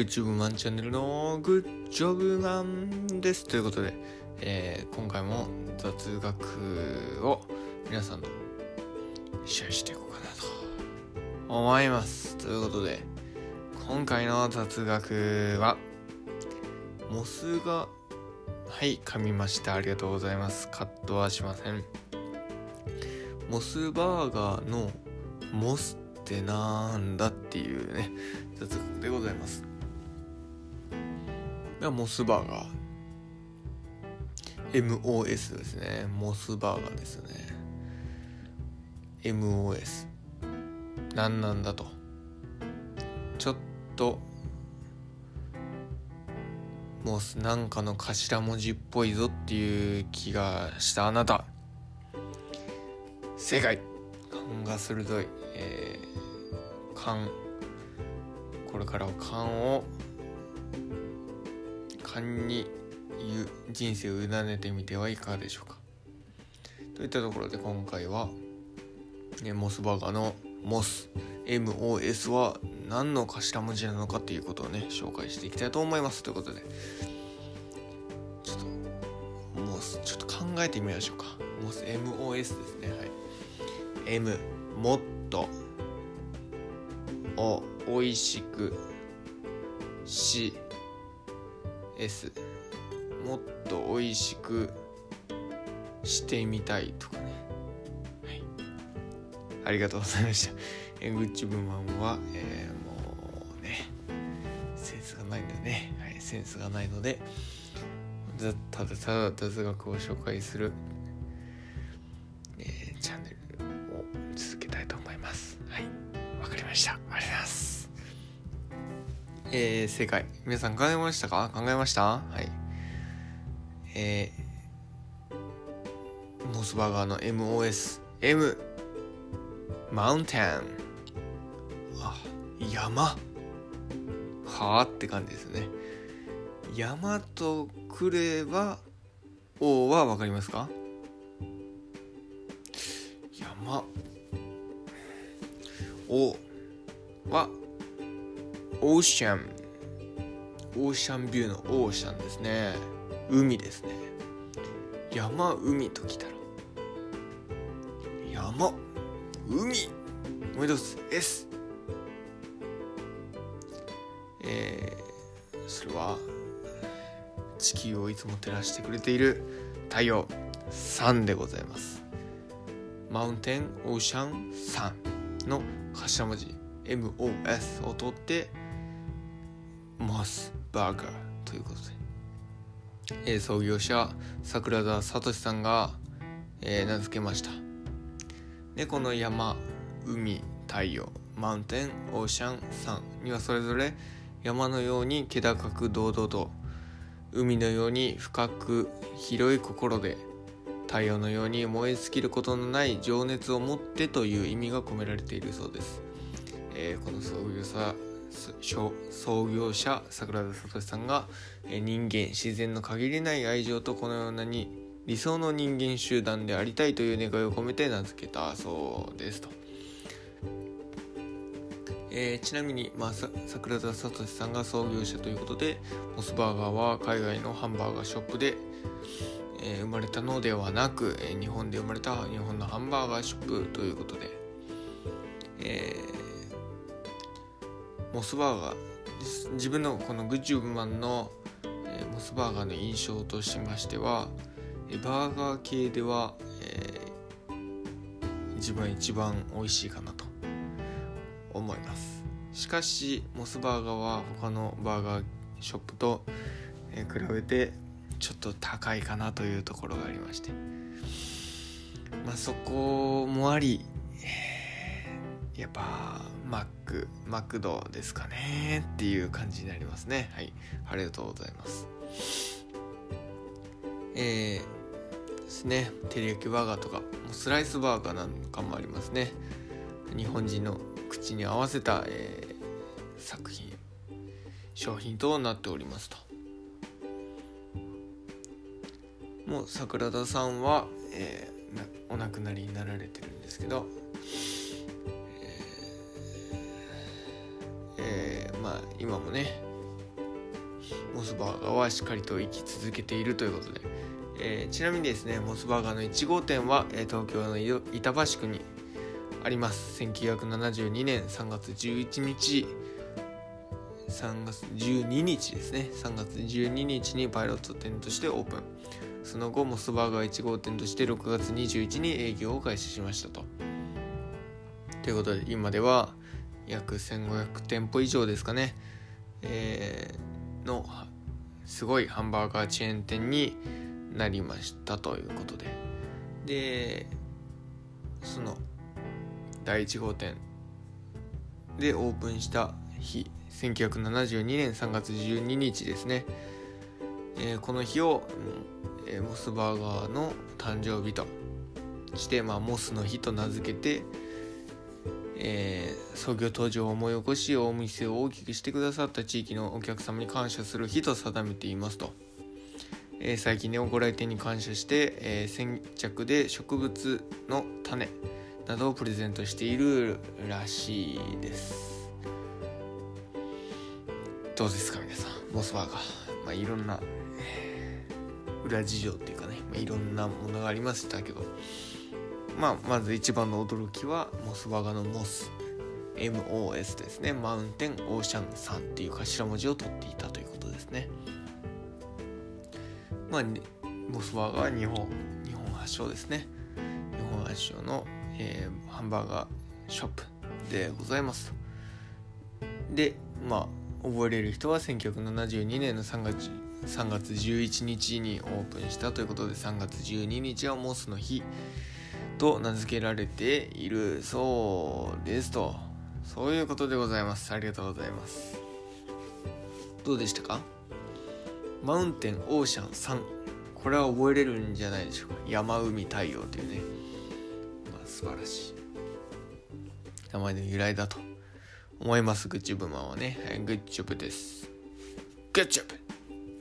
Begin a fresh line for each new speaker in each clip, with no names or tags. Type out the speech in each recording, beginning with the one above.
グッジョブマンチャンネルのグッジョブマンです。ということで、えー、今回も雑学を皆さんとシェアしていこうかなと思います。ということで、今回の雑学は、モスが、はい、噛みました。ありがとうございます。カットはしません。モスバーガーのモスってなんだっていうね、雑学でございます。がモスバーガー。MOS ですね。モスバーガーですね。MOS。何なんだと。ちょっと、モスなんかの頭文字っぽいぞっていう気がしたあなた。正解勘が鋭い。えー、勘。これからは勘を勘に人生を委ねてみてはいかがでしょうか。といったところで今回は、ね、モスバーガーのモス MOS は何の頭文字なのかっていうことをね紹介していきたいと思います。ということでちょっとモスちょっと考えてみましょうか。モス MOS ですね。はい。M もっとおおいしくし S もっと美味しくしてみたいとかね。はい。ありがとうございました。えグッチブマンは、えー、もうねセンスがないんでね、はい、センスがないのでただただ雑学を紹介する、えー、チャンネルを続けたいと思います。はいわかりました。えー、正解。皆さん考えましたか？考えました？はい。えー、モスバーガーの MOS。M。マウンテン。あ、山。はあって感じですね。山とくれば、O はわかりますか？山。O は、オーシャンオーシャンビューのオーシャンですね。海ですね。山海ときたら。山海。もう一つ S えー、それは地球をいつも照らしてくれている太陽3でございます。マウンテンオーシャン3の頭文字 MOS を取ってモスバーガーということで、えー、創業者桜田聡さんが、えー、名付けました。でこの山海太陽マウンテンオーシャン山にはそれぞれ山のように気高く堂々と海のように深く広い心で太陽のように燃え尽きることのない情熱を持ってという意味が込められているそうです、えー、この創業者創業者桜田聡さんが人間自然の限りない愛情とこのようなに理想の人間集団でありたいという願いを込めて名付けたそうですと、えー、ちなみに、まあ、桜田聡さんが創業者ということでモスバーガーは海外のハンバーガーショップで、えー、生まれたのではなく、え、日本で生まれた日本のハンバーガーショップということで、えーモスバーガー自分のこのグッジュブマンの、え、モスバーガーの印象としましては、え、バーガー系では、えー、自分一番美味しいかなと思います。しかしモスバーガーは他のバーガーショップと、え、比べてちょっと高いかなというところがありまして。まあそこもありえやっぱマックマクドですかねっていう感じになりますね。はい。ありがとうございます。えー、ですね。照り焼きバーガーとかスライスバーガーなんかもありますね。日本人の口に合わせた、えー、作品。商品となっておりますと。もう桜田さんは、えー、お亡くなりになられてるんですけど。今もねモスバーガーはしっかりと生き続けているということで、えー、ちなみにですねモスバーガーの1号店は、え東京の板橋区にあります。1972年3月11日3月12日ですね。3月12日にパイロット店としてオープン。その後モスバーガー1号店として6月21日に営業を開始しましたと。ということで今では約1500店舗以上ですかね、えー、のすごいハンバーガーチェーン店になりましたということで。でその第1号店。でオープンした日1972年3月12日ですね、えー、この日を、えー、モスバーガーの誕生日として、まあ、モスの日と名付けて、えー、創業当時を思い起こしお店を大きくしてくださった地域のお客様に感謝する日と定めていますと、えー、最近ねおご来店に感謝して、えー、先着で植物の種などをプレゼントしているらしいです。どうですか皆さん？モスバーガー、まあ、いろんな、え、裏事情っていうかね、まあ、いろんなものがありましたけど、まあ、まず一番の驚きはモスバーガーのモス。MOS ですね。マウンテンオーシャンさんっていう頭文字を取っていたということですね。まあモスバーガーは日本日本発祥ですね。日本発祥の、えー、ハンバーガーショップでございます。でまあ覚えれる人は1972年の3月3月11日にオープンしたということで3月12日はモスの日。と名付けられているそうですと。そういうことでございます。ありがとうございます。どうでしたか？マウンテンオーシャン3これは覚えれるんじゃないでしょうか。山海太陽というね、まあ、素晴らしい。名前の由来だと思います。グッチョブマンはね。はい、グッジョブです。グッジョブ。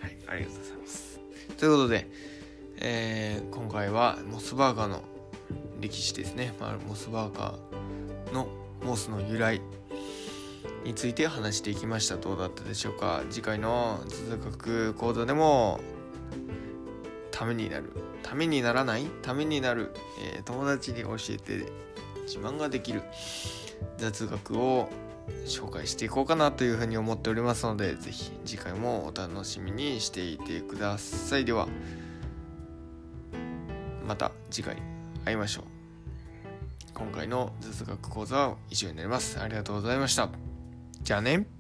はい、ありがとうございます。ということで、えー、今回はモスバーガーの歴史ですね。まあ、モスバーガーのモスの由来について話していきました。どうだったでしょうか次回の続学講座でもためになる。ためにならないためになる、えー、友達に教えて自慢ができる雑学を紹介していこうかなというふうに思っておりますので是非次回もお楽しみにしていてくださいではまた次回会いましょう。今回の雑学講座は以上になります。ありがとうございました。じゃあね。